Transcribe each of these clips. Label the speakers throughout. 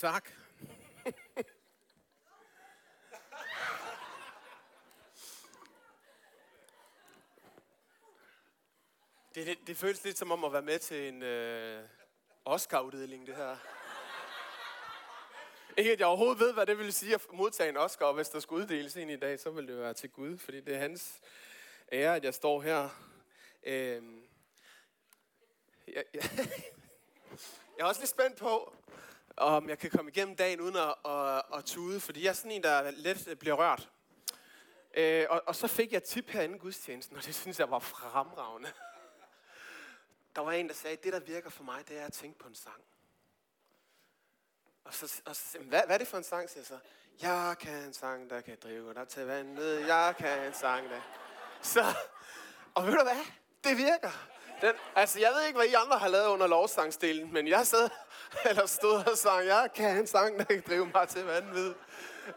Speaker 1: Tak. Det, det, det føles lidt som om at være med til en øh, Oscar-uddeling, det her. Ikke at jeg overhovedet ved, hvad det vil sige at modtage en Oscar, og hvis der skulle uddeles en i dag, så vil det være til Gud, fordi det er hans ære, at jeg står her. Øh, jeg, jeg, jeg er også lidt spændt på, om jeg kan komme igennem dagen uden at, at, at tude, fordi jeg er sådan en, der let bliver rørt. Øh, og, og så fik jeg et tip herinde i gudstjenesten, og det synes jeg var fremragende. Der var en, der sagde, det der virker for mig, det er at tænke på en sang. Og så, og så hvad, hvad er det for en sang, siger jeg så? Jeg kan en sang, der kan drive dig til vandet. Jeg kan en sang, der... Så, og ved du hvad? Det virker. Den, altså, jeg ved ikke, hvad I andre har lavet under lovsangsdelen, men jeg sad eller stod og sang, jeg kan en sang, der kan drive mig til vanvid.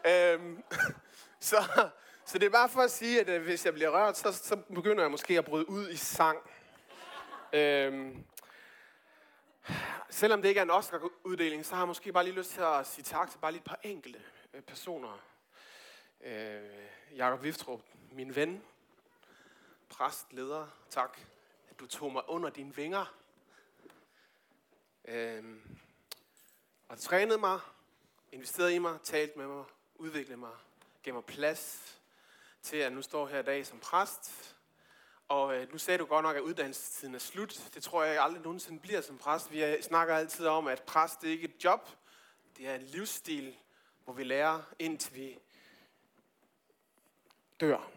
Speaker 1: Øhm, så, så det er bare for at sige, at øh, hvis jeg bliver rørt, så, så begynder jeg måske at bryde ud i sang. Øhm, selvom det ikke er en Oscar-uddeling, så har jeg måske bare lige lyst til at sige tak til bare lige et par enkelte øh, personer. Øh, Jakob Viftrup, min ven, præst, leder, tak, du tog mig under dine vinger. Øhm, og trænede mig, investerede i mig, talte med mig, udviklede mig, gav mig plads til, at nu står her i dag som præst. Og øh, nu sagde du godt nok, at uddannelsestiden er slut. Det tror jeg aldrig nogensinde bliver som præst. Vi snakker altid om, at præst det er ikke et job. Det er en livsstil, hvor vi lærer, indtil vi dør.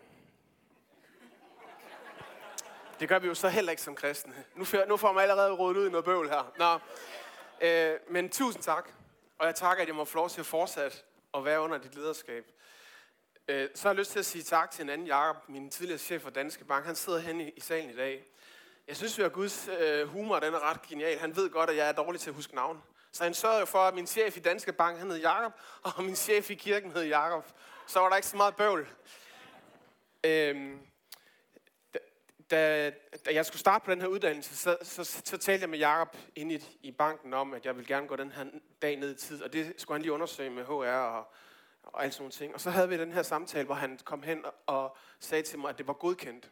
Speaker 1: Det gør vi jo så heller ikke som kristne. Nu, får, nu får man allerede rådet ud i noget bøvl her. Nå. Øh, men tusind tak. Og jeg takker, at jeg må få lov til at fortsætte at være under dit lederskab. Øh, så har jeg lyst til at sige tak til en anden Jakob, min tidligere chef for Danske Bank. Han sidder henne i, salen i dag. Jeg synes at Guds øh, humor den er ret genial. Han ved godt, at jeg er dårlig til at huske navn. Så han sørgede jo for, at min chef i Danske Bank han hed Jakob, og min chef i kirken hed Jakob. Så var der ikke så meget bøvl. Øhm, da, da jeg skulle starte på den her uddannelse, så, så, så, så talte jeg med Jakob inde i, i banken om, at jeg ville gerne gå den her dag ned i tid, og det skulle han lige undersøge med HR og, og alt sådan nogle ting. Og så havde vi den her samtale, hvor han kom hen og sagde til mig, at det var godkendt.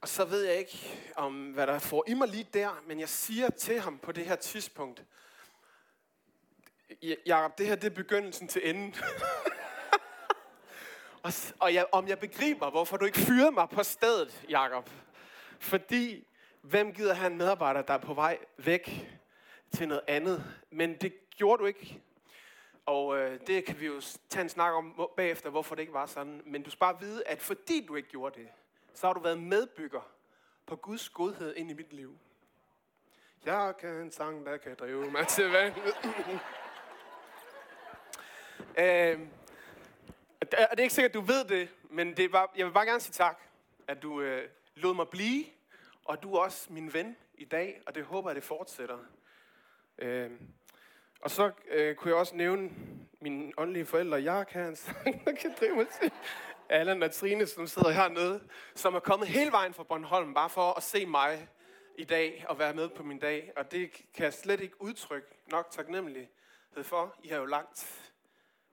Speaker 1: Og så ved jeg ikke, om hvad der får i mig lige der, men jeg siger til ham på det her tidspunkt, Jakob, det her det er begyndelsen til enden. og og jeg, om jeg begriber, hvorfor du ikke fyrer mig på stedet, Jakob. Fordi, hvem gider have en medarbejder, der er på vej væk til noget andet? Men det gjorde du ikke. Og øh, det kan vi jo tage en snak om bagefter, hvorfor det ikke var sådan. Men du skal bare vide, at fordi du ikke gjorde det, så har du været medbygger på Guds godhed ind i mit liv. Jeg kan en sang, der kan drive mig til vandet. øh, og det er ikke sikkert, at du ved det, men det var, jeg vil bare gerne sige tak, at du øh, lod mig blive, og du er også min ven i dag, og det håber jeg, det fortsætter. Øh, og så øh, kunne jeg også nævne mine åndelige forældre. Jeg kan der kan drive mig til. Allan og Trine, som sidder hernede, som er kommet hele vejen fra Bornholm, bare for at se mig i dag og være med på min dag. Og det kan jeg slet ikke udtrykke nok taknemmelighed for. I har jo lagt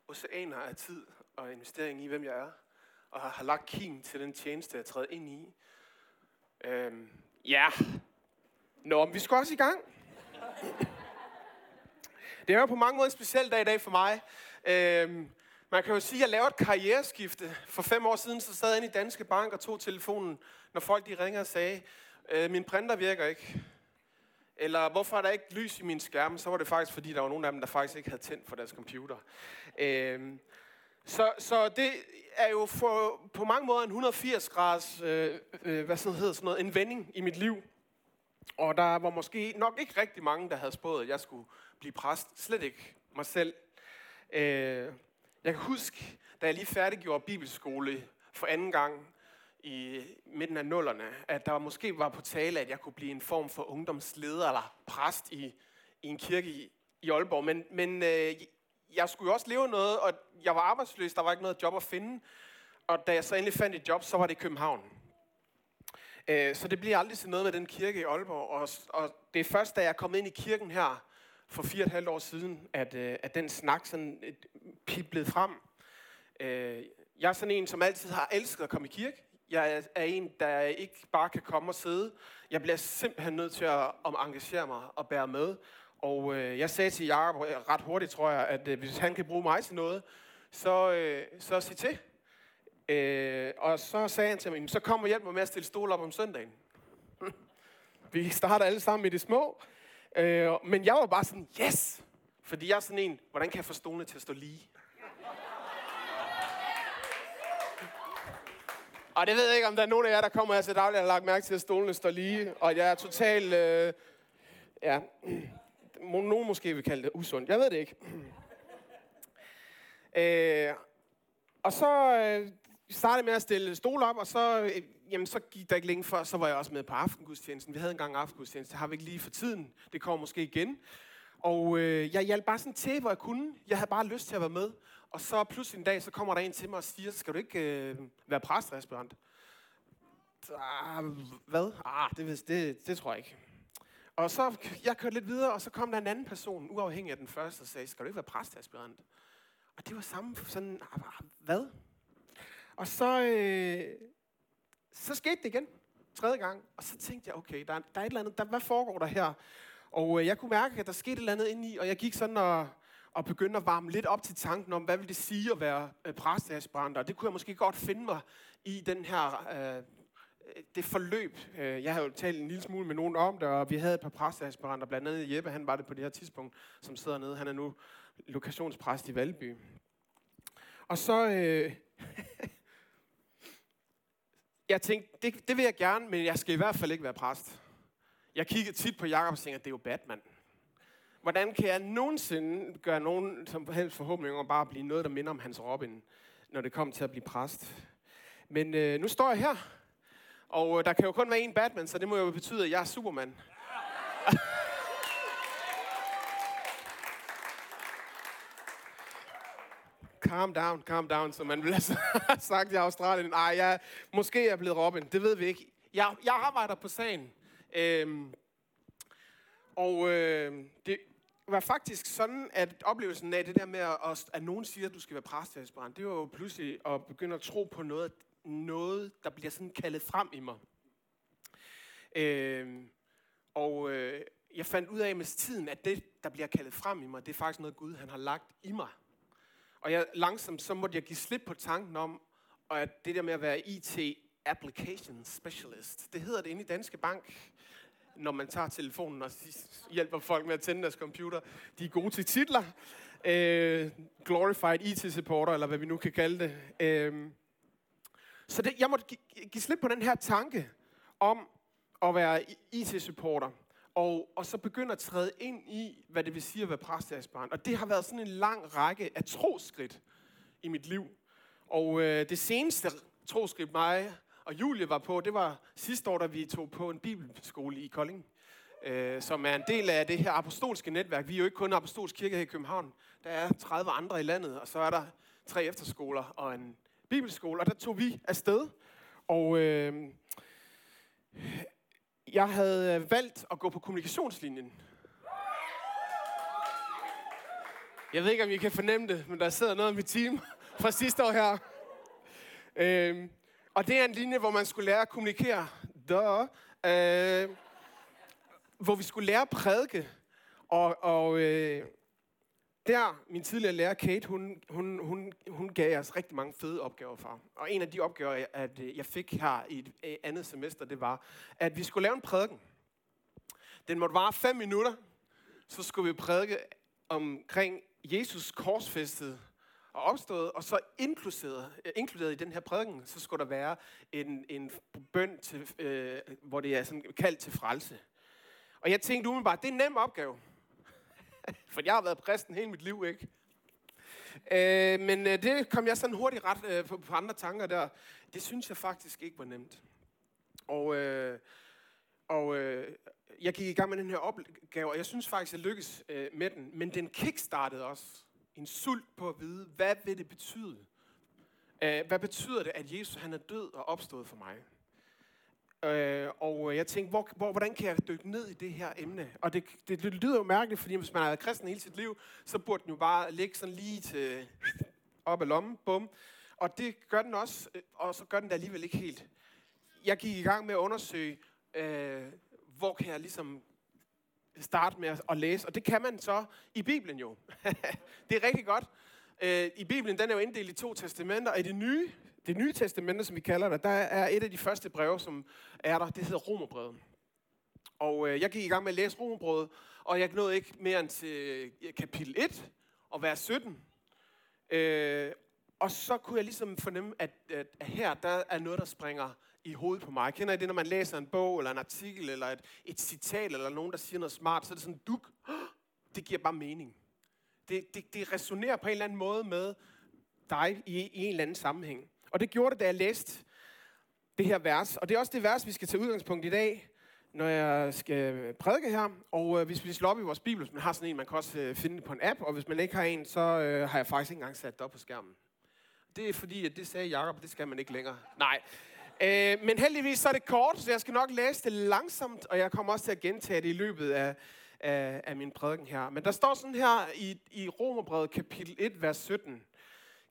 Speaker 1: oceaner af tid og investering i, hvem jeg er. Og har lagt kigen til den tjeneste, jeg træder ind i. Øhm, ja. Nå, men vi skal også i gang. Det er jo på mange måder en speciel dag i dag for mig. Øhm, man kan jo sige, at jeg lavede et karriereskifte. For fem år siden, så sad jeg inde i Danske Bank og tog telefonen, når folk de ringede og sagde, øh, min printer virker ikke. Eller hvorfor er der ikke lys i min skærm? Så var det faktisk, fordi der var nogle af dem, der faktisk ikke havde tændt for deres computer. Øhm, så, så det er jo for, på mange måder en 180 graders, øh, øh, hvad sådan hedder sådan noget, en vending i mit liv. Og der var måske nok ikke rigtig mange, der havde spået, at jeg skulle blive præst. Slet ikke mig selv. Øh, jeg kan huske, da jeg lige færdiggjorde bibelskole for anden gang i midten af nullerne, at der måske var på tale, at jeg kunne blive en form for ungdomsleder eller præst i, i en kirke i, i Aalborg. Men, men øh, jeg skulle jo også leve noget, og jeg var arbejdsløs, der var ikke noget job at finde. Og da jeg så endelig fandt et job, så var det i København. Øh, så det bliver aldrig til noget med den kirke i Aalborg. Og, og det er først, da jeg kom ind i kirken her for fire og et halvt år siden, at, øh, at den snak sådan øh, piblede frem. Øh, jeg er sådan en, som altid har elsket at komme i kirke. Jeg er en, der ikke bare kan komme og sidde. Jeg bliver simpelthen nødt til at, at engagere mig og bære med. Og øh, jeg sagde til Jacob øh, ret hurtigt, tror jeg, at øh, hvis han kan bruge mig til noget, så, øh, så sig til. Øh, og så sagde han til mig, så kom og hjælp mig med at stille stol op om søndagen. Vi starter alle sammen i det små. Øh, men jeg var bare sådan, yes! Fordi jeg er sådan en, hvordan kan jeg få stolene til at stå lige? Og det ved jeg ikke, om der er nogen af jer, der kommer her til daglig, og har lagt mærke til, at stolene står lige. Og jeg er totalt, øh, ja, nogen måske vil kalde det usundt. Jeg ved det ikke. øh, og så øh, startede med at stille stol op, og så, øh, jamen, så gik der ikke længe før, så var jeg også med på aftengudstjenesten. Vi havde engang aftengudstjeneste, det har vi ikke lige for tiden. Det kommer måske igen. Og øh, jeg hjalp bare sådan til, hvor jeg kunne. Jeg havde bare lyst til at være med. Og så pludselig en dag, så kommer der en til mig og siger, skal du ikke øh, være præstaspirant? Ah, hvad? Ah, det, det, det tror jeg ikke. Og så, jeg kørte lidt videre, og så kom der en anden person, uafhængig af den første, og sagde, skal du ikke være præstaspirant? Og det var samme sådan, ah, ah, hvad? Og så, øh, så skete det igen, tredje gang, og så tænkte jeg, okay, der, der er et eller andet, der, hvad foregår der her? Og øh, jeg kunne mærke, at der skete et eller andet indeni, og jeg gik sådan og, og begyndte at varme lidt op til tanken om, hvad vil det sige at være øh, præstaspirant? Og det kunne jeg måske godt finde mig i den her... Øh, Øh, det forløb, øh, jeg har jo talt en lille smule med nogen om det, og vi havde et par præsteaspiranter, blandt andet Jeppe, han var det på det her tidspunkt, som sidder nede. Han er nu lokationspræst i Valby. Og så... Øh, jeg tænkte, det, det vil jeg gerne, men jeg skal i hvert fald ikke være præst. Jeg kiggede tit på Jacob og tænkte, at det er jo Batman. Hvordan kan jeg nogensinde gøre nogen som helst forhåbning om bare at blive noget, der minder om Hans Robin, når det kommer til at blive præst? Men øh, nu står jeg her, og øh, der kan jo kun være én Batman, så det må jo betyde, at jeg er Superman. calm down, calm down, som man ville have sagt i Australien. Nej, jeg, måske er jeg blevet Robin, det ved vi ikke. Jeg, jeg arbejder på sagen. Øhm, og øh, det var faktisk sådan, at oplevelsen af det der med, at, at nogen siger, at du skal være præstaspirant, det var jo pludselig at begynde at tro på noget, noget der bliver sådan kaldet frem i mig. Øh, og øh, jeg fandt ud af med tiden, at det, der bliver kaldet frem i mig, det er faktisk noget Gud, han har lagt i mig. Og jeg langsomt, så måtte jeg give slip på tanken om, at det der med at være IT Application Specialist, det hedder det inde i Danske Bank, når man tager telefonen og hjælper folk med at tænde deres computer. De er gode til titler. Øh, glorified IT-supporter, eller hvad vi nu kan kalde det. Øh, så det, jeg måtte give, give slip på den her tanke om at være IT-supporter og, og så begynde at træde ind i, hvad det vil sige at være præsteaspirant. Og det har været sådan en lang række af troskridt i mit liv. Og øh, det seneste troskridt mig og Julie var på, det var sidste år, da vi tog på en bibelskole i Kolding, øh, som er en del af det her apostolske netværk. Vi er jo ikke kun apostolsk kirke her i København. Der er 30 andre i landet, og så er der tre efterskoler og en bibelskole, og der tog vi afsted. Og øh, jeg havde valgt at gå på kommunikationslinjen. Jeg ved ikke, om I kan fornemme det, men der sidder noget af mit team fra sidste år her. Øh, og det er en linje, hvor man skulle lære at kommunikere. Duh. Øh, hvor vi skulle lære at prædike. Og, og øh, der, min tidligere lærer Kate, hun, hun, hun, hun gav os rigtig mange fede opgaver for. Og en af de opgaver, at øh, jeg fik her i et øh, andet semester, det var, at vi skulle lave en prædiken. Den måtte vare fem minutter, så skulle vi prædike omkring Jesus korsfæstet og opstået, og så inkluderet, øh, inkluderet i den her prædiken, så skulle der være en, en bøn, til, øh, hvor det er sådan kaldt til frelse. Og jeg tænkte umiddelbart, det er en nem opgave. For jeg har været præsten hele mit liv, ikke? Øh, men øh, det kom jeg sådan hurtigt ret øh, på, på andre tanker der. Det synes jeg faktisk ikke var nemt. Og, øh, og øh, jeg gik i gang med den her opgave, og jeg synes faktisk, jeg lykkedes øh, med den. Men den kickstartede også en sult på at vide, hvad vil det betyde? Øh, hvad betyder det, at Jesus han er død og opstået for mig? Øh, og jeg tænkte, hvor, hvor, hvordan kan jeg dykke ned i det her emne? Og det, det, det lyder jo mærkeligt, fordi hvis man har været kristen hele sit liv, så burde den jo bare ligge sådan lige til op ad lommen, bum. Og det gør den også, øh, og så gør den det alligevel ikke helt. Jeg gik i gang med at undersøge, øh, hvor kan jeg ligesom starte med at læse. Og det kan man så i Bibelen jo. det er rigtig godt. Øh, I Bibelen den er jo inddelt i to testamenter, og i det nye, det nye testamente, som vi kalder det, der er et af de første breve, som er der, det hedder Romerbrevet. Og øh, jeg gik i gang med at læse Romerbrevet, og jeg nåede ikke mere end til kapitel 1 og vers 17. Øh, og så kunne jeg ligesom fornemme, at, at, her der er noget, der springer i hovedet på mig. Kender I det, når man læser en bog, eller en artikel, eller et, et citat, eller nogen, der siger noget smart, så er det sådan, duk, det giver bare mening. Det, det, det resonerer på en eller anden måde med dig i, i en eller anden sammenhæng. Og det gjorde det, da jeg læste det her vers. Og det er også det vers, vi skal tage udgangspunkt i dag, når jeg skal prædike her. Og øh, hvis vi slår op i vores bibel, hvis man har sådan en, man kan også øh, finde det på en app, og hvis man ikke har en, så øh, har jeg faktisk ikke engang sat det op på skærmen. Det er fordi, at det sagde Jacob, det skal man ikke længere. Nej. Øh, men heldigvis så er det kort, så jeg skal nok læse det langsomt, og jeg kommer også til at gentage det i løbet af, af, af min prædiken her. Men der står sådan her i, i Romerbrevet kapitel 1, vers 17.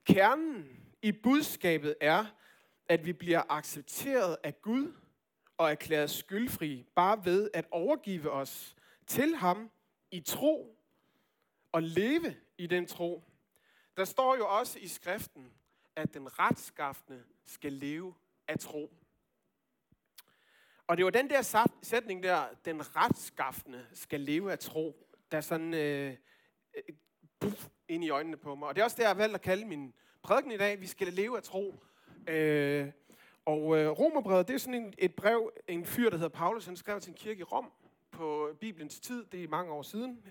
Speaker 1: Kernen i budskabet er, at vi bliver accepteret af Gud og erklæret skyldfri, bare ved at overgive os til ham i tro og leve i den tro. Der står jo også i skriften, at den retskaffende skal leve af tro. Og det var den der sætning der, den retskaffende skal leve af tro, der sådan øh, øh, puff, ind i øjnene på mig. Og det er også det, jeg har valgt at kalde min prædiken i dag. Vi skal leve af tro. Øh, og øh, Romerbrevet, det er sådan en, et brev, en fyr, der hedder Paulus, han skrev til en kirke i Rom på Bibelens tid, det er mange år siden,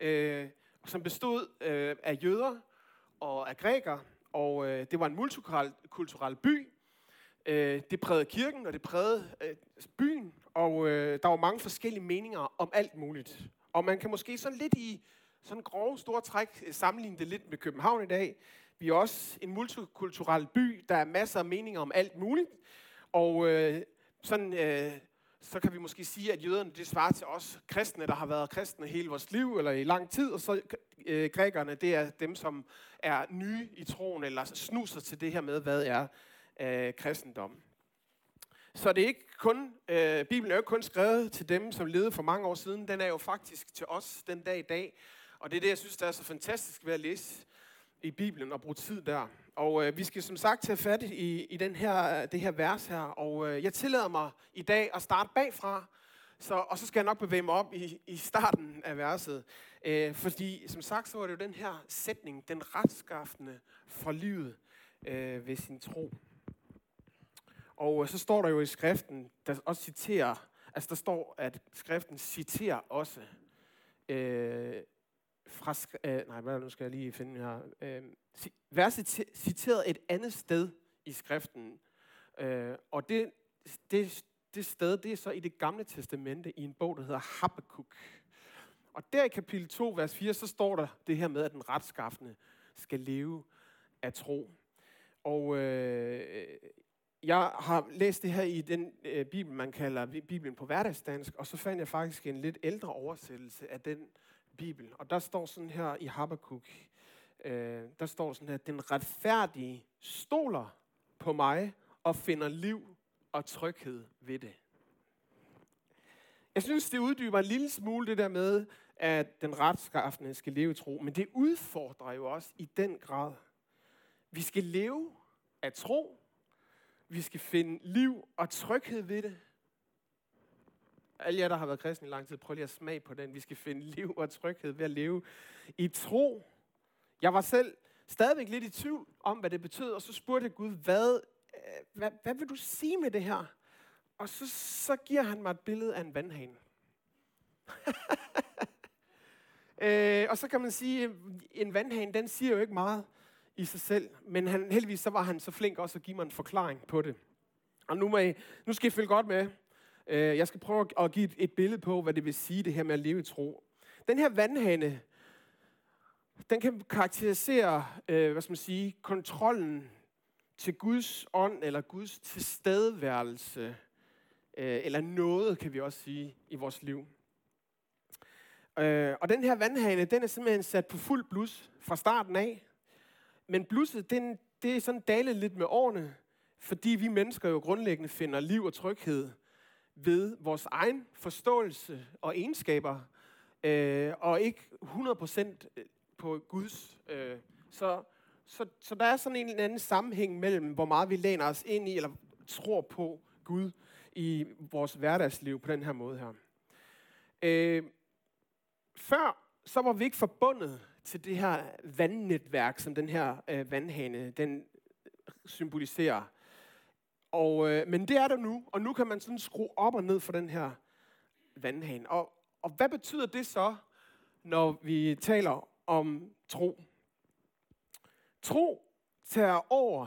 Speaker 1: øh, som bestod øh, af jøder og af grækere, og øh, det var en multikulturel by. Øh, det prægede kirken, og det prægede øh, byen, og øh, der var mange forskellige meninger om alt muligt. Og man kan måske sådan lidt i sådan grove, store træk øh, sammenligne det lidt med København i dag. Vi er også en multikulturel by, der er masser af meninger om alt muligt. Og øh, sådan, øh, så kan vi måske sige, at jøderne det svarer til os kristne, der har været kristne hele vores liv, eller i lang tid, og så øh, grækerne, det er dem, som er nye i troen, eller snuser til det her med, hvad er øh, kristendom. Så det er ikke kun, øh, Bibelen er jo ikke kun skrevet til dem, som levede for mange år siden, den er jo faktisk til os den dag i dag. Og det er det, jeg synes, der er så fantastisk ved at læse i Bibelen og bruge tid der. Og øh, vi skal som sagt tage fat i, i den her, øh, det her vers her, og øh, jeg tillader mig i dag at starte bagfra, så, og så skal jeg nok bevæge mig op i, i starten af verset. Øh, fordi som sagt, så var det jo den her sætning, den retskaffende for livet øh, ved sin tro. Og øh, så står der jo i skriften, der også citerer, altså der står, at skriften citerer også øh, fra, øh, nej, hvad nu skal jeg lige finde her. Øh, verset citeret et andet sted i skriften. Øh, og det, det, det sted, det er så i det gamle testamente i en bog, der hedder Habakkuk. Og der i kapitel 2, vers 4, så står der det her med, at den retskaffende skal leve af tro. Og øh, jeg har læst det her i den øh, bibel, man kalder Bibelen på hverdagsdansk, og så fandt jeg faktisk en lidt ældre oversættelse af den bibel. Og der står sådan her i Habakkuk, øh, der står sådan her, den retfærdige stoler på mig og finder liv og tryghed ved det. Jeg synes, det uddyber en lille smule det der med, at den retskaffende skal leve i tro, men det udfordrer jo også i den grad. Vi skal leve af tro, vi skal finde liv og tryghed ved det. Alle jer, der har været kristne i lang tid, prøv lige at smage på den. Vi skal finde liv og tryghed ved at leve i tro. Jeg var selv stadigvæk lidt i tvivl om, hvad det betød, og så spurgte jeg Gud, hvad, øh, hvad, hvad vil du sige med det her? Og så, så giver han mig et billede af en vandhane. øh, og så kan man sige, en vandhane, den siger jo ikke meget i sig selv, men han, heldigvis så var han så flink også at give mig en forklaring på det. Og nu, må I, nu skal I følge godt med. Øh, jeg skal prøve at give et, billede på, hvad det vil sige, det her med at leve i tro. Den her vandhane, den kan karakterisere, øh, hvad skal man sige, kontrollen til Guds ånd eller Guds tilstedeværelse øh, eller noget, kan vi også sige, i vores liv. Øh, og den her vandhane, den er simpelthen sat på fuld blus fra starten af. Men blusset, den, det er sådan dalet lidt med årene, fordi vi mennesker jo grundlæggende finder liv og tryghed ved vores egen forståelse og egenskaber, øh, og ikke 100% øh, på Guds. Øh, så, så, så der er sådan en eller anden sammenhæng mellem, hvor meget vi læner os ind i, eller tror på Gud i vores hverdagsliv på den her måde her. Øh, før så var vi ikke forbundet til det her vandnetværk, som den her øh, vandhane den symboliserer. Og, øh, men det er der nu, og nu kan man sådan skrue op og ned for den her vandhane. Og, og hvad betyder det så, når vi taler om tro? Tro tager over,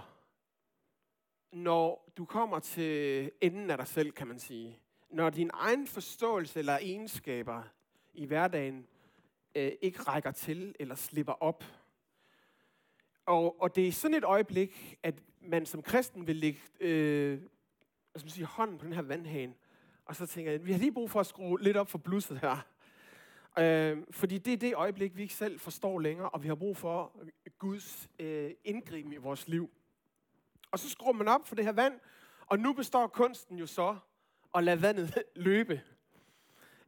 Speaker 1: når du kommer til enden af dig selv, kan man sige. Når din egen forståelse eller egenskaber i hverdagen øh, ikke rækker til eller slipper op. Og, og det er sådan et øjeblik, at man som kristen vil lægge øh, altså, man sige, hånden på den her vandhane, og så tænker jeg, vi har lige brug for at skrue lidt op for blusset her. Øh, fordi det er det øjeblik, vi ikke selv forstår længere, og vi har brug for Guds øh, indgriben i vores liv. Og så skruer man op for det her vand, og nu består kunsten jo så at lade vandet løbe.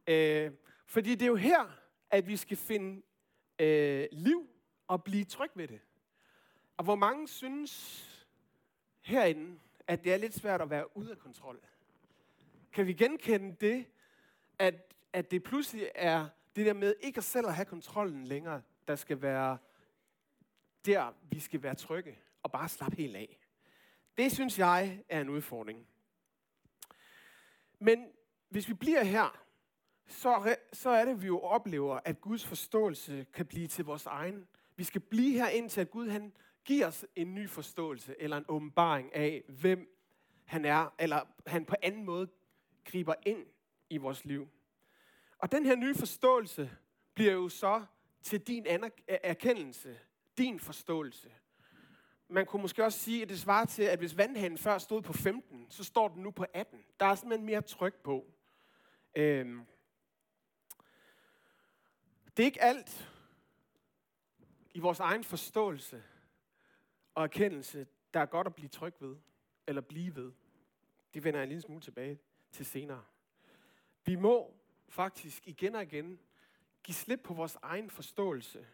Speaker 1: Øh, fordi det er jo her, at vi skal finde øh, liv og blive tryg ved det. Og hvor mange synes herinde, at det er lidt svært at være ude af kontrol? Kan vi genkende det, at, at det pludselig er det der med ikke at selv at have kontrollen længere, der skal være der, vi skal være trygge og bare slappe helt af. Det synes jeg er en udfordring. Men hvis vi bliver her, så, så er det, at vi jo oplever, at Guds forståelse kan blive til vores egen. Vi skal blive her indtil, at Gud han giver os en ny forståelse, eller en åbenbaring af, hvem han er, eller han på anden måde griber ind i vores liv. Og den her nye forståelse bliver jo så til din erkendelse, din forståelse. Man kunne måske også sige, at det svarer til, at hvis vandhanen før stod på 15, så står den nu på 18. Der er simpelthen mere tryk på. Øhm, det er ikke alt i vores egen forståelse og erkendelse, der er godt at blive tryg ved, eller blive ved. Det vender jeg en lille smule tilbage til senere. Vi må faktisk igen og igen give slip på vores egen forståelse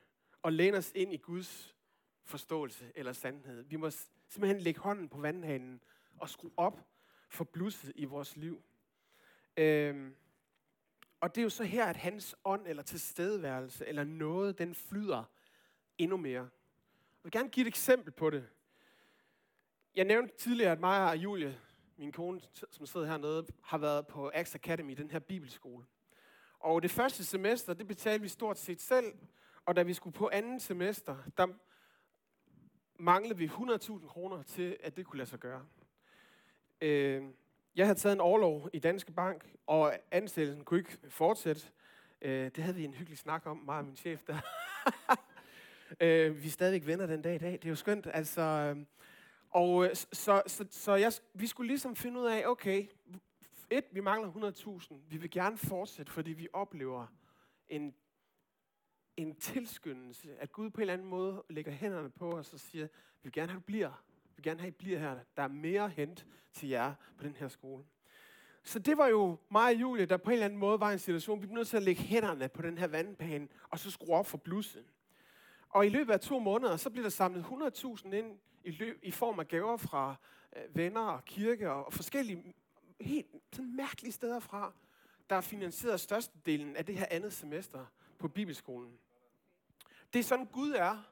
Speaker 1: og læne os ind i Guds forståelse eller sandhed. Vi må simpelthen lægge hånden på vandhanen og skrue op for blusset i vores liv. Øhm, og det er jo så her, at hans ånd eller tilstedeværelse eller noget, den flyder endnu mere. Jeg vil gerne give et eksempel på det. Jeg nævnte tidligere, at mig og Julie, min kone, som sidder hernede, har været på Axe Academy, den her bibelskole. Og det første semester, det betalte vi stort set selv. Og da vi skulle på anden semester, der manglede vi 100.000 kroner til, at det kunne lade sig gøre. Øh, jeg havde taget en overlov i Danske Bank, og ansættelsen kunne ikke fortsætte. Øh, det havde vi en hyggelig snak om, mig og min chef der. øh, vi er stadigvæk venner den dag i dag. Det er jo skønt. Altså, øhm, øh, og så, så, så jeg, vi skulle ligesom finde ud af, okay, et, vi mangler 100.000. Vi vil gerne fortsætte, fordi vi oplever en, en tilskyndelse, at Gud på en eller anden måde lægger hænderne på os og siger, vi vil gerne have, at du bliver vil gerne have, at I bliver her. Der er mere hent til jer på den her skole. Så det var jo mig og Julie, der på en eller anden måde var en situation, vi blev nødt til at lægge hænderne på den her vandpane, og så skrue op for blussen. Og i løbet af to måneder, så blev der samlet 100.000 ind i, løb, i form af gaver fra øh, venner og kirke og, og forskellige helt sådan mærkelige steder fra, der finansierede størstedelen af det her andet semester på bibelskolen. Det er sådan Gud er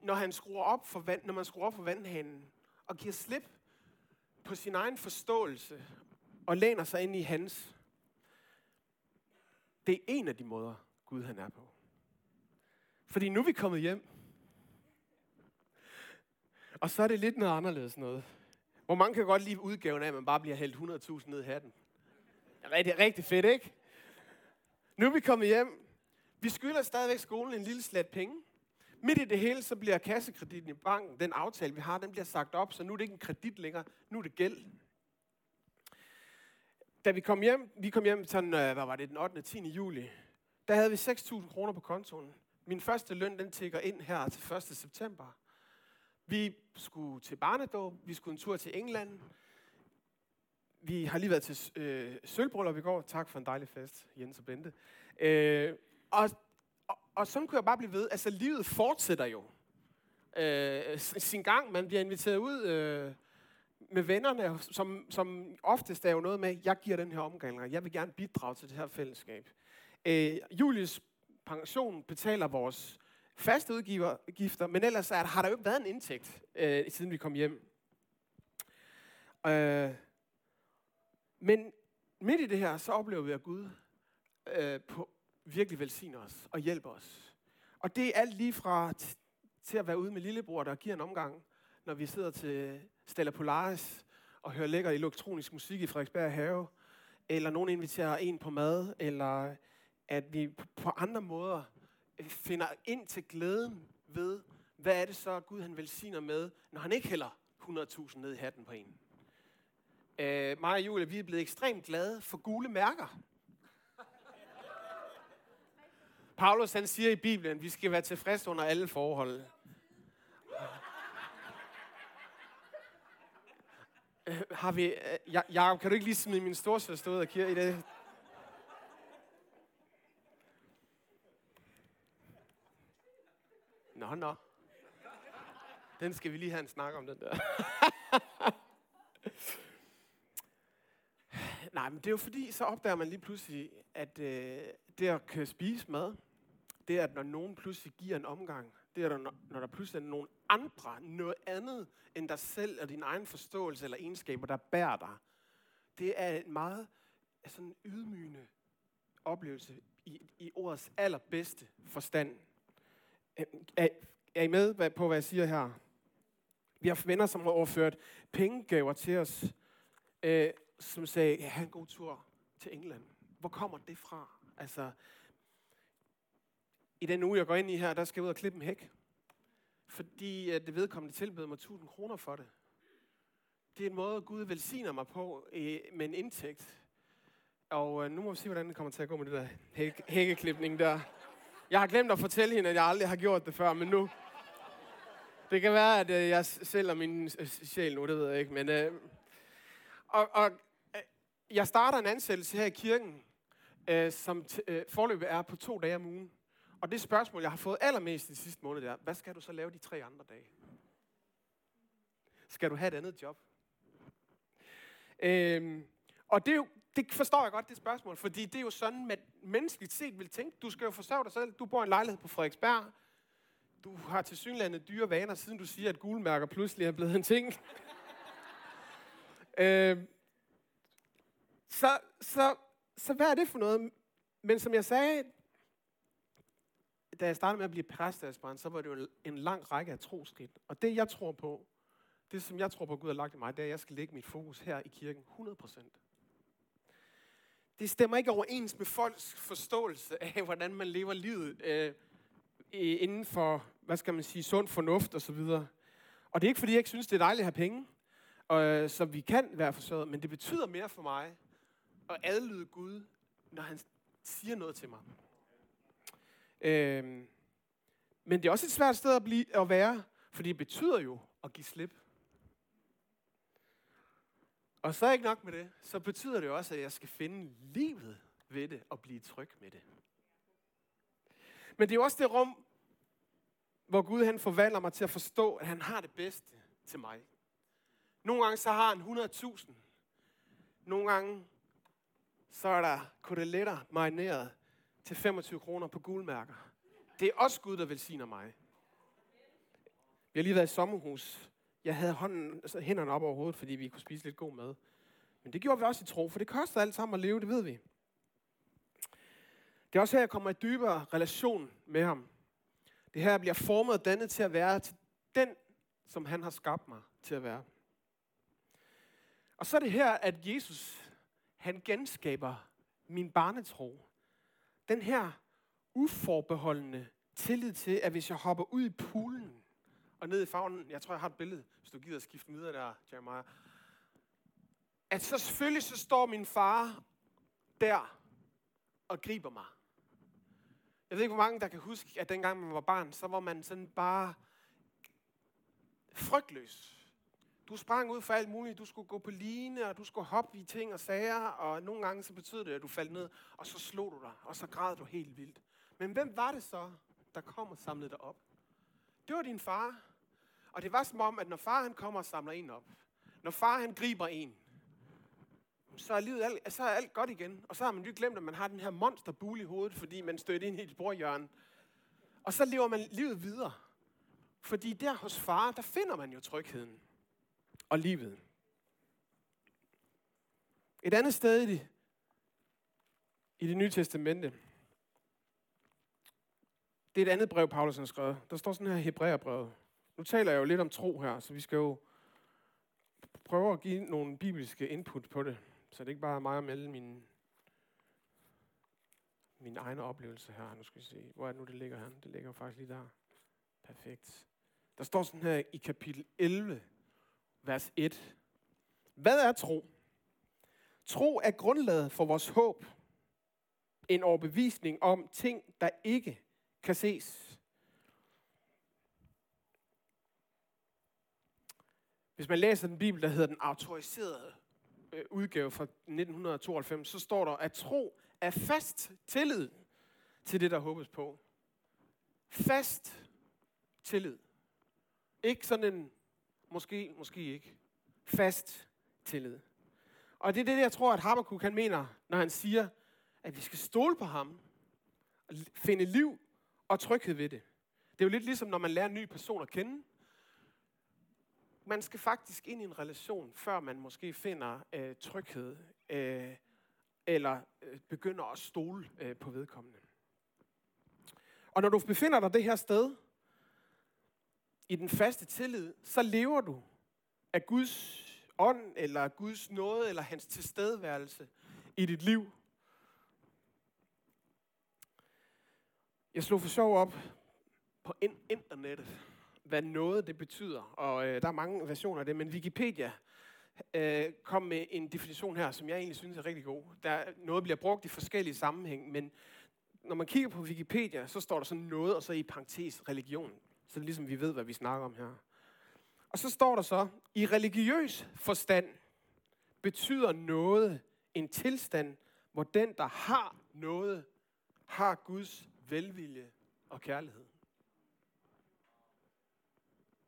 Speaker 1: når, han skruer op for vand, når man skruer op for vandhanen og giver slip på sin egen forståelse og læner sig ind i hans. Det er en af de måder, Gud han er på. Fordi nu er vi kommet hjem. Og så er det lidt noget anderledes noget. Hvor mange kan godt lide udgaven af, at man bare bliver hældt 100.000 ned i hatten. Det er rigtig, rigtig fedt, ikke? Nu er vi kommet hjem. Vi skylder stadigvæk skolen en lille slat penge. Midt i det hele, så bliver kassekreditten i banken, den aftale, vi har, den bliver sagt op, så nu er det ikke en kredit længere, nu er det gæld. da vi kom hjem, vi kom hjem sådan, øh, hvad var det, den 8. og 10. juli, der havde vi 6.000 kroner på kontoen. Min første løn, den tigger ind her til 1. september. Vi skulle til barnedåb, vi skulle en tur til England. Vi har lige været til øh, sølvbryllup i går. Tak for en dejlig fest, Jens og Bente. Øh, og, og, og sådan kunne jeg bare blive ved. Altså, livet fortsætter jo øh, sin gang. Man bliver inviteret ud øh, med vennerne, som, som oftest er jo noget med, jeg giver den her omgang, og jeg vil gerne bidrage til det her fællesskab. Øh, Julius pension betaler vores faste udgifter, men ellers er, har der jo ikke været en indtægt, øh, siden vi kom hjem. Øh, men midt i det her, så oplever vi, at Gud øh, på, virkelig velsigner os og hjælper os. Og det er alt lige fra til at være ude med lillebror, der giver en omgang, når vi sidder til Stella Polaris og hører lækker elektronisk musik i Frederiksberg Have, eller nogen inviterer en på mad, eller at vi på andre måder øh, finder ind til glæden ved, hvad er det så, Gud han velsigner med, når han ikke hælder 100.000 ned i hatten på en. Øh, mig og Julie, vi er blevet ekstremt glade for gule mærker. Paulus han siger i Bibelen, at vi skal være tilfredse under alle forhold. Øh, har vi... Øh, Jacob, kan du ikke lige smide min storsøster ud af kirke i det? Nå, nå. Den skal vi lige have en snak om, den der. Nej, men det er jo fordi, så opdager man lige pludselig, at øh, det at kan spise mad, det er, at når nogen pludselig giver en omgang, det er, når, når der pludselig er nogen andre, noget andet end dig selv og din egen forståelse eller egenskaber, der bærer dig. Det er en meget altså sådan ydmygende oplevelse i, i ordets allerbedste forstand. Øh, er, er I med på, hvad jeg siger her? Vi har venner, som har overført pengegaver til os, øh, som sagde, ja, en god tur til England. Hvor kommer det fra? Altså, i den uge, jeg går ind i her, der skal jeg ud og klippe en hæk. Fordi at det vedkommende tilbød mig 1000 kroner for det. Det er en måde, Gud velsigner mig på øh, med en indtægt. Og øh, nu må vi se, hvordan det kommer til at gå med det der hæk, hækkeklipning der. Jeg har glemt at fortælle hende, at jeg aldrig har gjort det før, men nu... Det kan være, at øh, jeg sælger min øh, sjæl nu, det ved jeg ikke, men... Øh, og, og øh, jeg starter en ansættelse her i kirken, øh, som t- øh, forløbet er på to dage om ugen. Og det spørgsmål, jeg har fået allermest de sidste måned, er, hvad skal du så lave de tre andre dage? Skal du have et andet job? Øhm, og det, er jo, det forstår jeg godt, det spørgsmål, fordi det er jo sådan, at menneskeligt set vil tænke, du skal jo forsørge dig selv, du bor i en lejlighed på Frederiksberg, du har til synlandet dyre vaner, siden du siger, at gulmærker pludselig er blevet en ting. øh, så, så, så hvad er det for noget? Men som jeg sagde, da jeg startede med at blive præstadsbrand, så var det jo en lang række af troskridt. Og det, jeg tror på, det som jeg tror på, Gud har lagt i mig, det er, at jeg skal lægge mit fokus her i kirken 100%. Det stemmer ikke overens med folks forståelse af, hvordan man lever livet øh, inden for, hvad skal man sige, sund fornuft og så videre. Og det er ikke, fordi jeg ikke synes, det er dejligt at have penge, øh, så vi kan være forsørget, men det betyder mere for mig at adlyde Gud, når han siger noget til mig. Øh, men det er også et svært sted at, blive, at være, fordi det betyder jo at give slip. Og så er ikke nok med det, så betyder det også, at jeg skal finde livet ved det og blive tryg med det. Men det er også det rum, hvor Gud han forvandler mig til at forstå, at han har det bedste til mig. Nogle gange så har han 100.000. Nogle gange så er der koteletter marineret til 25 kroner på guldmærker. Det er også Gud, der velsigner mig. Vi har lige været i sommerhus. Jeg havde hånden, altså hænderne op over hovedet, fordi vi kunne spise lidt god mad. Men det gjorde vi også i tro, for det koster alt sammen at leve, det ved vi. Det er også her, jeg kommer i dybere relation med ham. Det her, jeg bliver formet og dannet til at være til den, som han har skabt mig til at være. Og så er det her, at Jesus, han genskaber min barnetro den her uforbeholdende tillid til, at hvis jeg hopper ud i poolen og ned i favnen, jeg tror, jeg har et billede, hvis du gider at skifte videre der, Jeremiah. at så selvfølgelig så står min far der og griber mig. Jeg ved ikke, hvor mange der kan huske, at dengang man var barn, så var man sådan bare frygtløs. Du sprang ud for alt muligt. Du skulle gå på line, og du skulle hoppe i ting og sager, og nogle gange så betød det, at du faldt ned, og så slog du dig, og så græd du helt vildt. Men hvem var det så, der kom og samlede dig op? Det var din far. Og det var som om, at når far han kommer og samler en op, når far han griber en, så er, livet alt, så er alt godt igen. Og så har man lige glemt, at man har den her monsterbule i hovedet, fordi man stødte ind i et bordhjørne. Og så lever man livet videre. Fordi der hos far, der finder man jo trygheden og livet. Et andet sted i det, i det nye testamente, det er et andet brev, Paulus har skrevet. Der står sådan her i Hebræerbrevet. Nu taler jeg jo lidt om tro her, så vi skal jo prøve at give nogle bibelske input på det. Så det er ikke bare mig og melde min, min egne oplevelse her. Nu skal vi se, hvor er det nu, det ligger her? Det ligger jo faktisk lige der. Perfekt. Der står sådan her i kapitel 11, vers 1. Hvad er tro? Tro er grundlaget for vores håb. En overbevisning om ting, der ikke kan ses. Hvis man læser den bibel, der hedder den autoriserede øh, udgave fra 1992, så står der, at tro er fast tillid til det, der håbes på. Fast tillid. Ikke sådan en måske, måske ikke. Fast tillid. Og det er det, jeg tror, at Habakkuk kan mener, når han siger, at vi skal stole på ham, og finde liv og tryghed ved det. Det er jo lidt ligesom, når man lærer en ny person at kende. Man skal faktisk ind i en relation, før man måske finder øh, tryghed, øh, eller øh, begynder at stole øh, på vedkommende. Og når du befinder dig det her sted, i den faste tillid, så lever du af Guds ånd, eller Guds nåde, eller hans tilstedeværelse i dit liv. Jeg slog for sjov op på internettet, hvad noget det betyder. Og øh, der er mange versioner af det, men Wikipedia øh, kom med en definition her, som jeg egentlig synes er rigtig god. Der noget bliver brugt i forskellige sammenhæng, men når man kigger på Wikipedia, så står der sådan noget, og så i parentes religion. Så det er ligesom, vi ved, hvad vi snakker om her. Og så står der så, i religiøs forstand betyder noget en tilstand, hvor den, der har noget, har Guds velvilje og kærlighed.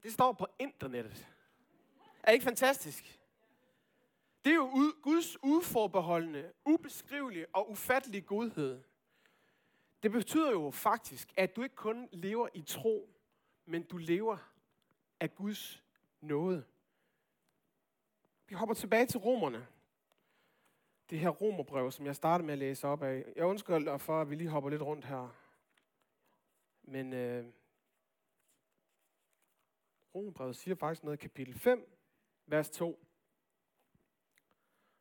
Speaker 1: Det står på internettet. Er ikke fantastisk? Det er jo Guds uforbeholdende, ubeskrivelige og ufattelige godhed. Det betyder jo faktisk, at du ikke kun lever i tro, men du lever af Guds nåde. Vi hopper tilbage til romerne. Det her romerbrev, som jeg startede med at læse op af. Jeg undskylder for, at vi lige hopper lidt rundt her. Men øh, romerbrevet siger faktisk noget i kapitel 5, vers 2.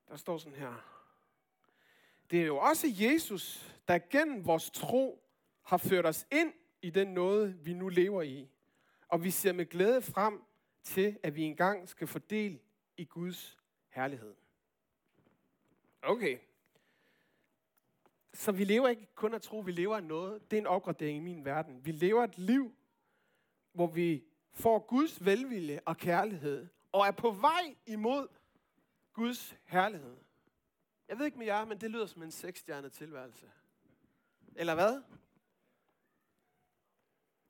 Speaker 1: Der står sådan her. Det er jo også Jesus, der gennem vores tro har ført os ind i den nåde, vi nu lever i. Og vi ser med glæde frem til, at vi engang skal fordele i Guds herlighed. Okay. Så vi lever ikke kun at tro, vi lever af noget. Det er en opgradering i min verden. Vi lever et liv, hvor vi får Guds velvilje og kærlighed, og er på vej imod Guds herlighed. Jeg ved ikke med jer, men det lyder som en seksstjernet tilværelse. Eller hvad?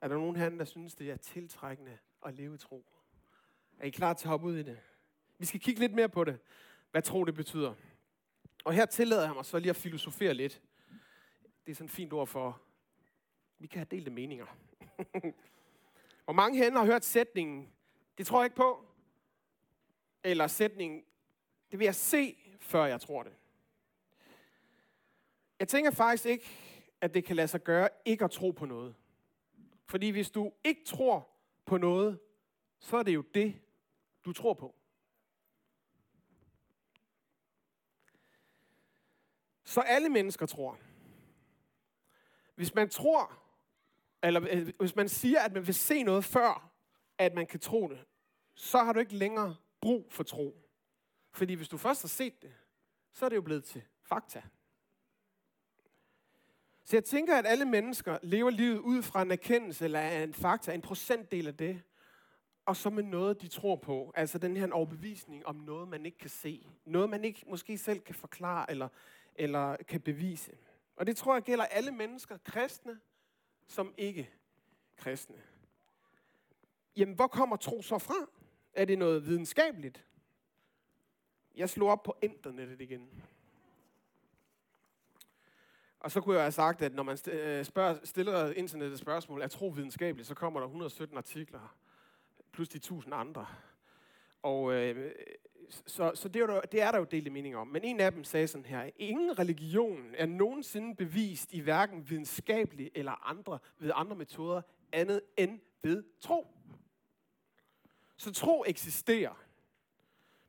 Speaker 1: Er der nogen her, der synes, det er tiltrækkende at leve i tro? Er I klar til at hoppe ud i det? Vi skal kigge lidt mere på det. Hvad tro det betyder. Og her tillader jeg mig så lige at filosofere lidt. Det er sådan et fint ord for, vi kan have delte meninger. Hvor mange herinde har hørt sætningen, det tror jeg ikke på. Eller sætningen, det vil jeg se, før jeg tror det. Jeg tænker faktisk ikke, at det kan lade sig gøre ikke at tro på noget. Fordi hvis du ikke tror på noget, så er det jo det, du tror på. Så alle mennesker tror. Hvis man tror, eller øh, hvis man siger, at man vil se noget før, at man kan tro det, så har du ikke længere brug for tro. Fordi hvis du først har set det, så er det jo blevet til fakta. Så jeg tænker, at alle mennesker lever livet ud fra en erkendelse eller en fakta, en procentdel af det, og så med noget, de tror på. Altså den her overbevisning om noget, man ikke kan se. Noget, man ikke måske selv kan forklare eller, eller kan bevise. Og det tror jeg gælder alle mennesker, kristne som ikke kristne. Jamen, hvor kommer tro så fra? Er det noget videnskabeligt? Jeg slog op på internettet igen. Og så kunne jeg have sagt, at når man øh, spørger, stiller internettet spørgsmål, er tro videnskabeligt, så kommer der 117 artikler, plus de 1000 andre. Og øh, så, så det, er der, det er der jo delte mening om. Men en af dem sagde sådan her, ingen religion er nogensinde bevist i hverken videnskabelig eller andre, ved andre metoder, andet end ved tro. Så tro eksisterer.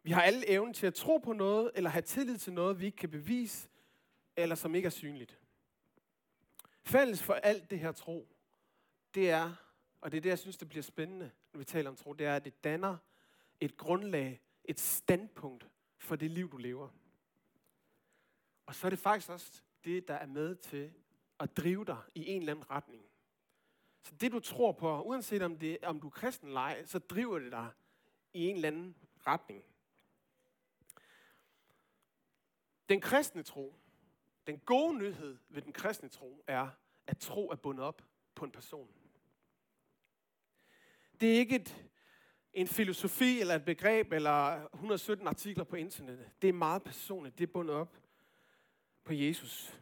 Speaker 1: Vi har alle evnen til at tro på noget, eller have tillid til noget, vi ikke kan bevise, eller som ikke er synligt. Fælles for alt det her tro, det er, og det er det, jeg synes, det bliver spændende, når vi taler om tro, det er, at det danner et grundlag, et standpunkt for det liv, du lever. Og så er det faktisk også det, der er med til at drive dig i en eller anden retning. Så det, du tror på, uanset om, det, om du er kristen eller ej, så driver det dig i en eller anden retning. Den kristne tro, den gode nyhed ved den kristne tro, er, at tro er bundet op på en person. Det er ikke et, en filosofi eller et begreb eller 117 artikler på internettet. Det er meget personligt. Det er bundet op på Jesus.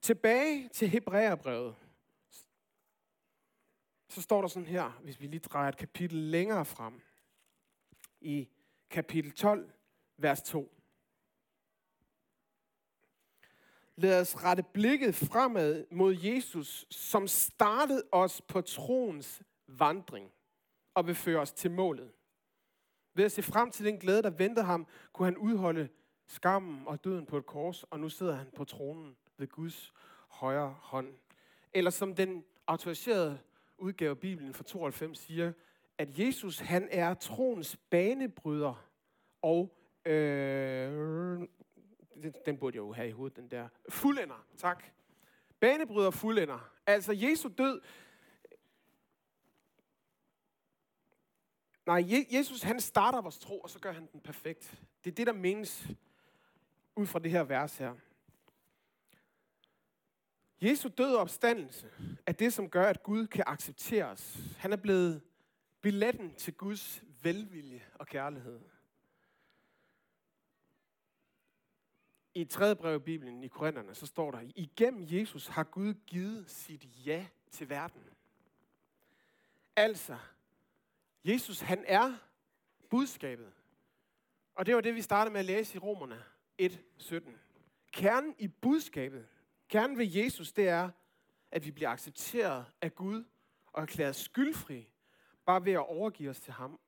Speaker 1: Tilbage til Hebræerbrevet. Så står der sådan her, hvis vi lige drejer et kapitel længere frem. I kapitel 12, vers 2. Lad os rette blikket fremad mod Jesus, som startede os på troens vandring og vil føre os til målet. Ved at se frem til den glæde, der ventede ham, kunne han udholde skammen og døden på et kors, og nu sidder han på tronen ved Guds højre hånd. Eller som den autoriserede udgave af Bibelen fra 92 siger, at Jesus han er troens banebryder og øh, den burde jeg jo have i hovedet, den der. Fuldender, tak. Banebryder fuldender. Altså Jesu død. Nej, Jesus han starter vores tro, og så gør han den perfekt. Det er det, der menes ud fra det her vers her. Jesu død og opstandelse er det, som gør, at Gud kan acceptere os. Han er blevet billetten til Guds velvilje og kærlighed. I tredje brev i Bibelen, i Korintherne, så står der, igennem Jesus har Gud givet sit ja til verden. Altså, Jesus han er budskabet. Og det var det, vi startede med at læse i Romerne 1.17. Kernen i budskabet, kernen ved Jesus, det er, at vi bliver accepteret af Gud og erklæret skyldfri, bare ved at overgive os til ham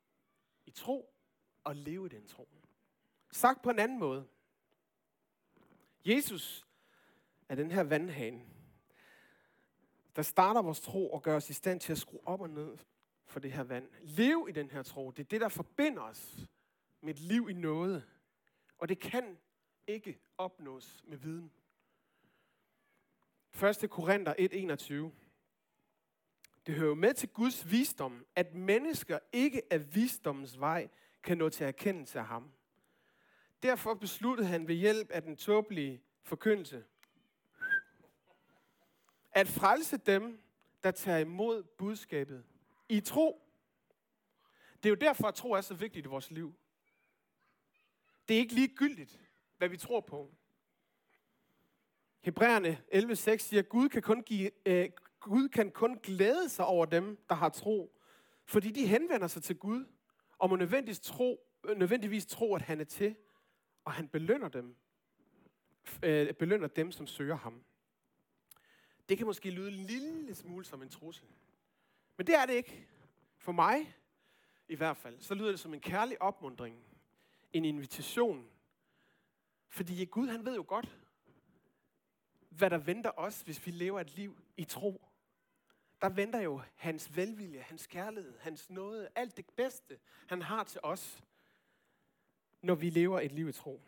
Speaker 1: i tro og leve i den tro. Sagt på en anden måde. Jesus er den her vandhane, der starter vores tro og gør os i stand til at skrue op og ned for det her vand. Lev i den her tro. Det er det, der forbinder os med et liv i noget. Og det kan ikke opnås med viden. 1. Korinther 1.21. Det hører jo med til Guds visdom, at mennesker ikke af visdommens vej kan nå til erkendelse af ham. Derfor besluttede han ved hjælp af den tåbelige forkyndelse at frelse dem, der tager imod budskabet i tro. Det er jo derfor, at tro er så vigtigt i vores liv. Det er ikke ligegyldigt, hvad vi tror på. Hebræerne 11.6 siger, at Gud kan, kun give, øh, Gud kan kun glæde sig over dem, der har tro, fordi de henvender sig til Gud, og må nødvendigvis tro, nødvendigvis tro, at han er til, og han belønner dem, øh, belønner dem, som søger ham. Det kan måske lyde en lille smule som en trussel. Men det er det ikke. For mig, i hvert fald, så lyder det som en kærlig opmundring. En invitation. Fordi Gud, han ved jo godt, hvad der venter os, hvis vi lever et liv i tro. Der venter jo hans velvilje, hans kærlighed, hans nåde, alt det bedste, han har til os når vi lever et liv i tro.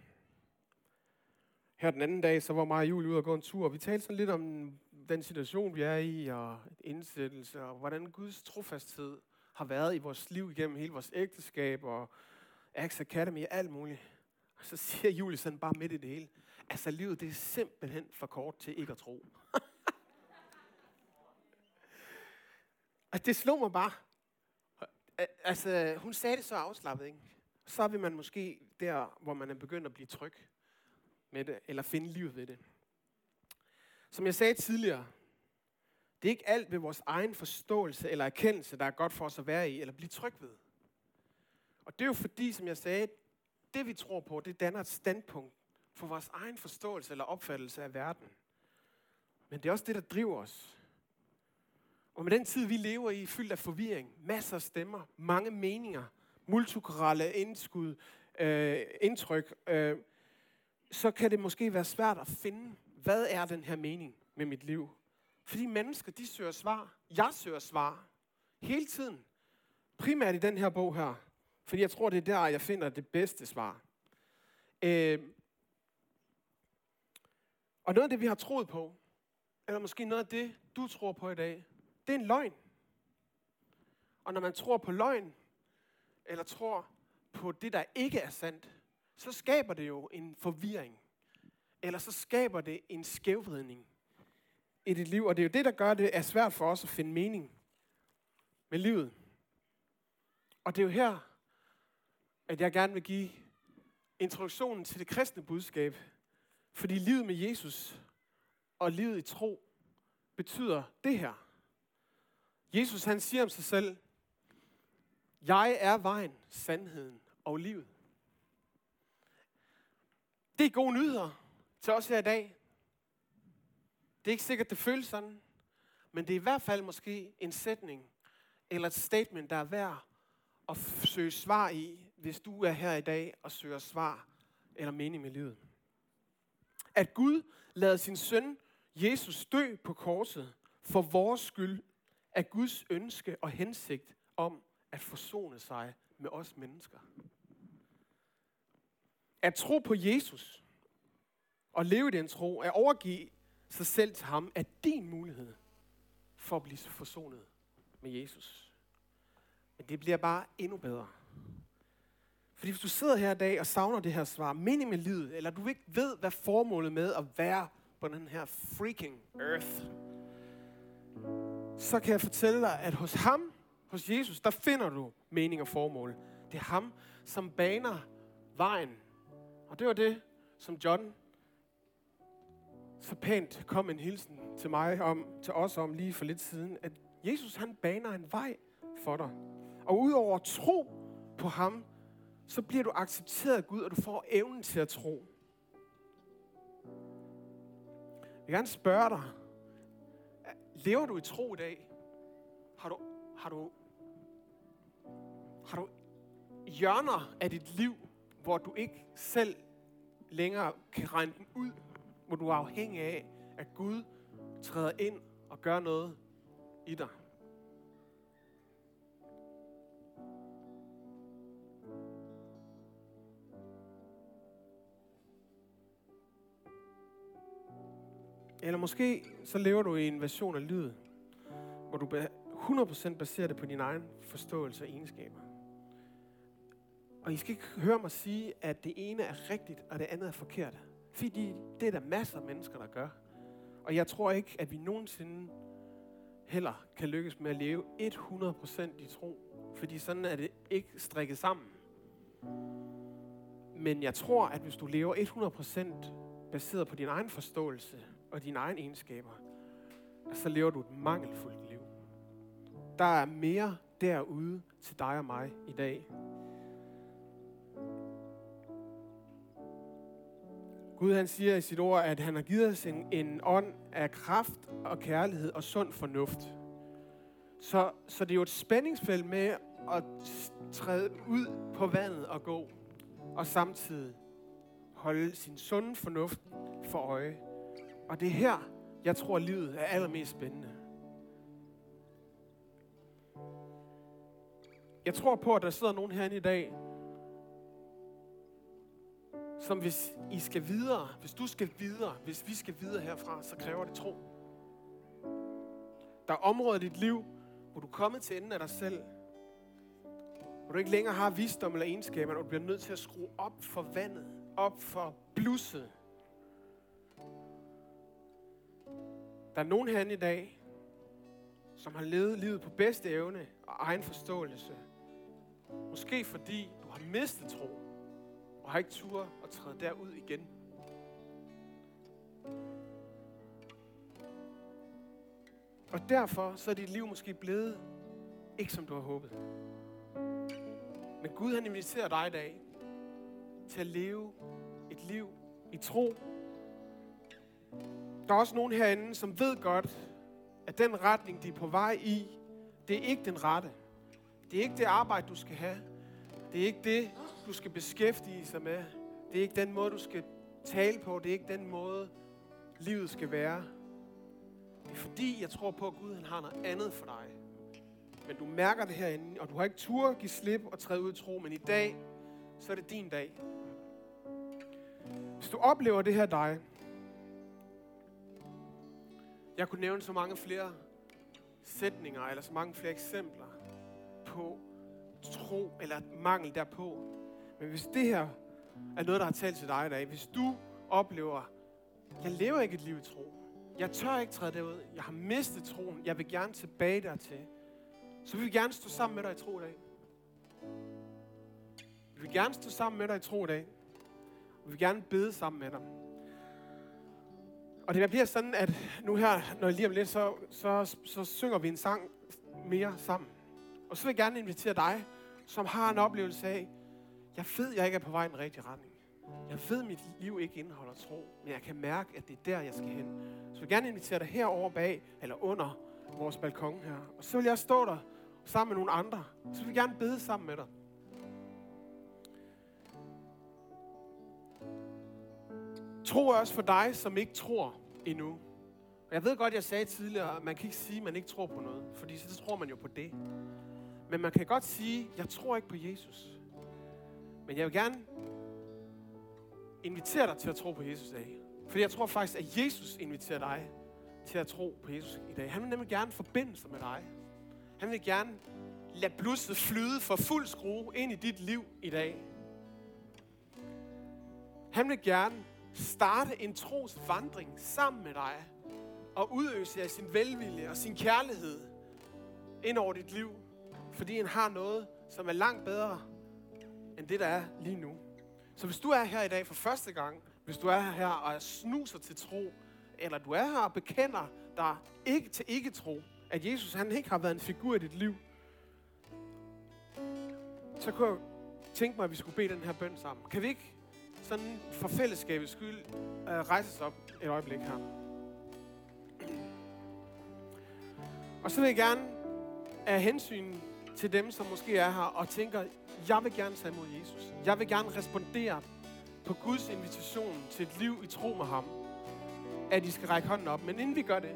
Speaker 1: Her den anden dag, så var mig og Julie ude og gå en tur, og vi talte sådan lidt om den situation, vi er i, og indsættelse, og hvordan Guds trofasthed har været i vores liv igennem hele vores ægteskab, og Axe Academy og alt muligt. Og så siger Julie sådan bare midt i det hele, altså livet det er simpelthen for kort til ikke at tro. altså, det slog mig bare. Altså, hun sagde det så afslappet, ikke? Så vil man måske der, hvor man er begyndt at blive tryg med det, eller finde livet ved det. Som jeg sagde tidligere, det er ikke alt ved vores egen forståelse eller erkendelse, der er godt for os at være i, eller blive tryg ved. Og det er jo fordi, som jeg sagde, det vi tror på, det danner et standpunkt for vores egen forståelse eller opfattelse af verden. Men det er også det, der driver os. Og med den tid, vi lever i, fyldt af forvirring, masser af stemmer, mange meninger, multikulturelle indskud, øh, indtryk, øh, så kan det måske være svært at finde, hvad er den her mening med mit liv? Fordi mennesker, de søger svar. Jeg søger svar. Hele tiden. Primært i den her bog her. Fordi jeg tror, det er der, jeg finder det bedste svar. Øh, og noget af det, vi har troet på, eller måske noget af det, du tror på i dag, det er en løgn. Og når man tror på løgn, eller tror på det, der ikke er sandt, så skaber det jo en forvirring. Eller så skaber det en skævvridning i dit liv. Og det er jo det, der gør det er svært for os at finde mening med livet. Og det er jo her, at jeg gerne vil give introduktionen til det kristne budskab. Fordi livet med Jesus og livet i tro betyder det her. Jesus han siger om sig selv, jeg er vejen, sandheden og livet. Det er gode nyheder til os her i dag. Det er ikke sikkert, det føles sådan, men det er i hvert fald måske en sætning eller et statement, der er værd at søge svar i, hvis du er her i dag og søger svar eller mening med livet. At Gud lader sin søn Jesus dø på korset for vores skyld, er Guds ønske og hensigt om at forsone sig med os mennesker. At tro på Jesus og leve i den tro, at overgive sig selv til ham, er din mulighed for at blive forsonet med Jesus. Men det bliver bare endnu bedre. Fordi hvis du sidder her i dag og savner det her svar, mening med livet, eller du ikke ved, hvad formålet med at være på den her freaking earth, så kan jeg fortælle dig, at hos ham, hos Jesus, der finder du mening og formål. Det er ham, som baner vejen. Og det var det, som John så pænt kom en hilsen til mig om, til os om lige for lidt siden, at Jesus han baner en vej for dig. Og udover at tro på ham, så bliver du accepteret af Gud, og du får evnen til at tro. Jeg vil gerne spørge dig, lever du i tro i dag? Har du, har du, har du hjørner af dit liv, hvor du ikke selv længere kan regne den ud, hvor du er afhængig af, at Gud træder ind og gør noget i dig. Eller måske så lever du i en version af livet, hvor du 100% baserer det på din egen forståelse og egenskaber. Og I skal ikke høre mig sige, at det ene er rigtigt, og det andet er forkert. Fordi det er der masser af mennesker, der gør. Og jeg tror ikke, at vi nogensinde heller kan lykkes med at leve 100% i tro. Fordi sådan er det ikke strikket sammen. Men jeg tror, at hvis du lever 100% baseret på din egen forståelse og dine egne egenskaber, så lever du et mangelfuldt liv. Der er mere derude til dig og mig i dag. Gud han siger i sit ord, at han har givet os en, en ånd af kraft og kærlighed og sund fornuft. Så, så det er jo et spændingsfelt med at træde ud på vandet og gå, og samtidig holde sin sunde fornuft for øje. Og det er her, jeg tror, livet er allermest spændende. Jeg tror på, at der sidder nogen herinde i dag, som hvis I skal videre, hvis du skal videre, hvis vi skal videre herfra, så kræver det tro. Der er områder i dit liv, hvor du er kommet til enden af dig selv, hvor du ikke længere har visdom eller egenskaber, og du bliver nødt til at skrue op for vandet, op for blusset. Der er nogen herinde i dag, som har levet livet på bedste evne og egen forståelse. Måske fordi du har mistet tro, og har ikke tur at træde derud igen. Og derfor så er dit liv måske blevet ikke som du har håbet. Men Gud han inviterer dig i dag til at leve et liv i tro. Der er også nogen herinde, som ved godt, at den retning, de er på vej i, det er ikke den rette. Det er ikke det arbejde, du skal have. Det er ikke det, du skal beskæftige sig med. Det er ikke den måde, du skal tale på. Det er ikke den måde, livet skal være. Det er fordi, jeg tror på, at Gud han har noget andet for dig. Men du mærker det herinde, og du har ikke tur at give slip og træde ud i tro. Men i dag, så er det din dag. Hvis du oplever det her dig, jeg kunne nævne så mange flere sætninger, eller så mange flere eksempler på tro, eller mangel derpå. Men hvis det her er noget, der har talt til dig i dag, hvis du oplever, jeg lever ikke et liv i tro, jeg tør ikke træde derud, jeg har mistet troen, jeg vil gerne tilbage dertil, så vil vi gerne stå sammen med dig i tro i dag. Vi vil gerne stå sammen med dig i tro i dag. Og vi vil gerne bede sammen med dig. Og det bliver sådan, at nu her, når lige om lidt, så, så, så synger vi en sang mere sammen. Og så vil jeg gerne invitere dig, som har en oplevelse af, jeg ved, jeg ikke er på vej i den rigtige retning. Jeg ved, mit liv ikke indeholder tro, men jeg kan mærke, at det er der, jeg skal hen. Så jeg vil gerne invitere dig herover bag, eller under vores balkon her. Og så vil jeg stå der sammen med nogle andre. Så vil jeg gerne bede sammen med dig. Tro er også for dig, som ikke tror endnu. Og jeg ved godt, jeg sagde tidligere, at man kan ikke sige, at man ikke tror på noget. Fordi så tror man jo på det. Men man kan godt sige, at jeg tror ikke på Jesus. Men jeg vil gerne invitere dig til at tro på Jesus i dag. Fordi jeg tror faktisk, at Jesus inviterer dig til at tro på Jesus i dag. Han vil nemlig gerne forbinde sig med dig. Han vil gerne lade blusset flyde for fuld skrue ind i dit liv i dag. Han vil gerne starte en trosvandring sammen med dig og udøse af sin velvilje og sin kærlighed ind over dit liv, fordi han har noget, som er langt bedre end det, der er lige nu. Så hvis du er her i dag for første gang, hvis du er her og snuser til tro, eller du er her og bekender dig ikke til ikke tro, at Jesus han ikke har været en figur i dit liv, så kunne jeg tænke mig, at vi skulle bede den her bøn sammen. Kan vi ikke sådan for fællesskabets skyld uh, rejse os op et øjeblik her? Og så vil jeg gerne af hensyn til dem, som måske er her og tænker, jeg vil gerne tage imod Jesus. Jeg vil gerne respondere på Guds invitation til et liv i tro med ham. At I skal række hånden op. Men inden vi gør det,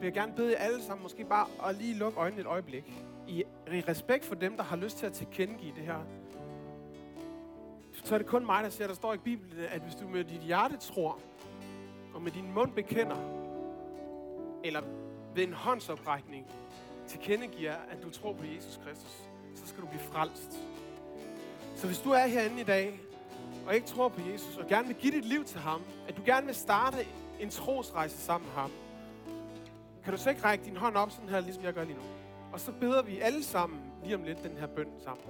Speaker 1: vil jeg gerne bede jer alle sammen måske bare at lige lukke øjnene et øjeblik. I, I respekt for dem, der har lyst til at tilkendegive det her. Så er det kun mig, der siger, der står i Bibelen, at hvis du med dit hjerte tror, og med din mund bekender, eller ved en håndsoprækning, tilkendegiver, at du tror på Jesus Kristus, så skal du blive frelst. Så hvis du er herinde i dag, og ikke tror på Jesus, og gerne vil give dit liv til ham, at du gerne vil starte en trosrejse sammen med ham, kan du så ikke række din hånd op sådan her, ligesom jeg gør lige nu? Og så beder vi alle sammen lige om lidt den her bøn sammen.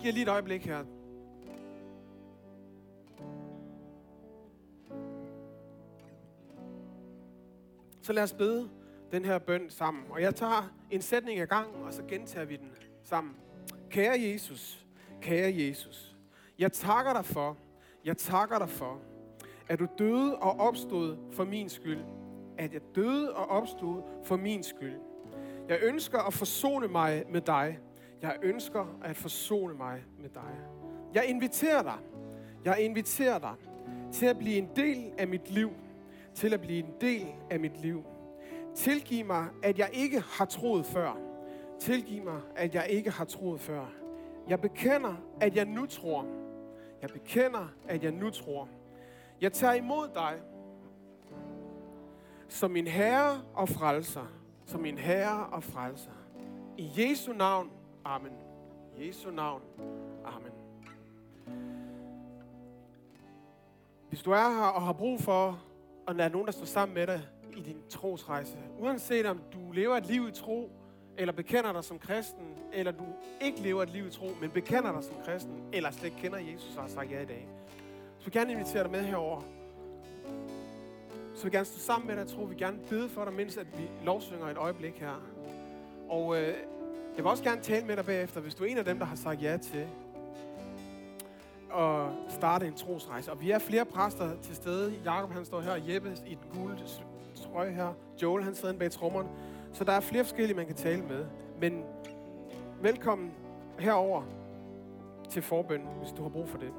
Speaker 1: Giv lige et øjeblik her. Så lad os bede den her bøn sammen. Og jeg tager en sætning ad gang, og så gentager vi den sammen. Kære Jesus, kære Jesus, jeg takker dig for, jeg takker dig for, at du døde og opstod for min skyld. At jeg døde og opstod for min skyld. Jeg ønsker at forsone mig med dig. Jeg ønsker at forsone mig med dig. Jeg inviterer dig. Jeg inviterer dig til at blive en del af mit liv. Til at blive en del af mit liv. Tilgiv mig, at jeg ikke har troet før. Tilgiv mig, at jeg ikke har troet før. Jeg bekender, at jeg nu tror. Jeg bekender, at jeg nu tror. Jeg tager imod dig som min herre og frelser. Som min herre og frelser. I Jesu navn. Amen. I Jesu navn. Amen. Hvis du er her og har brug for at lade nogen, der står sammen med dig i din trosrejse, uanset om du lever et liv i tro, eller bekender dig som kristen, eller du ikke lever et liv i tro, men bekender dig som kristen, eller slet ikke kender Jesus og har sagt ja i dag, så vil jeg gerne invitere dig med herover. Så vil jeg gerne stå sammen med dig, jeg tror, vi gerne bede for dig, mens at vi lovsynger et øjeblik her. Og øh, jeg vil også gerne tale med dig bagefter, hvis du er en af dem, der har sagt ja til at starte en trosrejse. Og vi er flere præster til stede. Jakob han står her, og Jeppe i den gule trøje her. Joel han sidder bag trommerne. Så der er flere forskellige, man kan tale med. Men velkommen herover til forbøn, hvis du har brug for det.